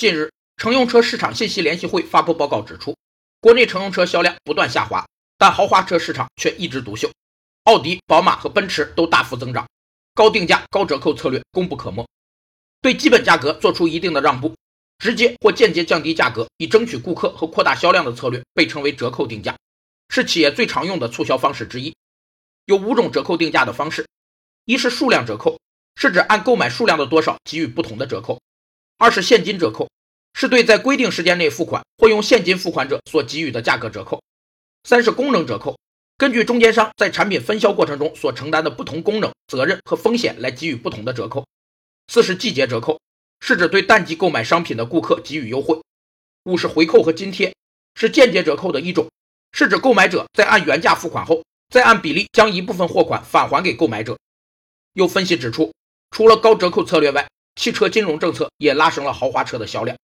近日，乘用车市场信息联席会发布报告指出，国内乘用车销量不断下滑，但豪华车市场却一枝独秀，奥迪、宝马和奔驰都大幅增长，高定价、高折扣策略功不可没，对基本价格做出一定的让步，直接或间接降低价格以争取顾客和扩大销量的策略被称为折扣定价，是企业最常用的促销方式之一。有五种折扣定价的方式：一是数量折扣，是指按购买数量的多少给予不同的折扣；二是现金折扣，是对在规定时间内付款或用现金付款者所给予的价格折扣；三是功能折扣，根据中间商在产品分销过程中所承担的不同功能、责任和风险来给予不同的折扣；四是季节折扣，是指对淡季购买商品的顾客给予优惠；五是回扣和津贴，是间接折扣的一种，是指购买者在按原价付款后。再按比例将一部分货款返还给购买者。有分析指出，除了高折扣策略外，汽车金融政策也拉升了豪华车的销量。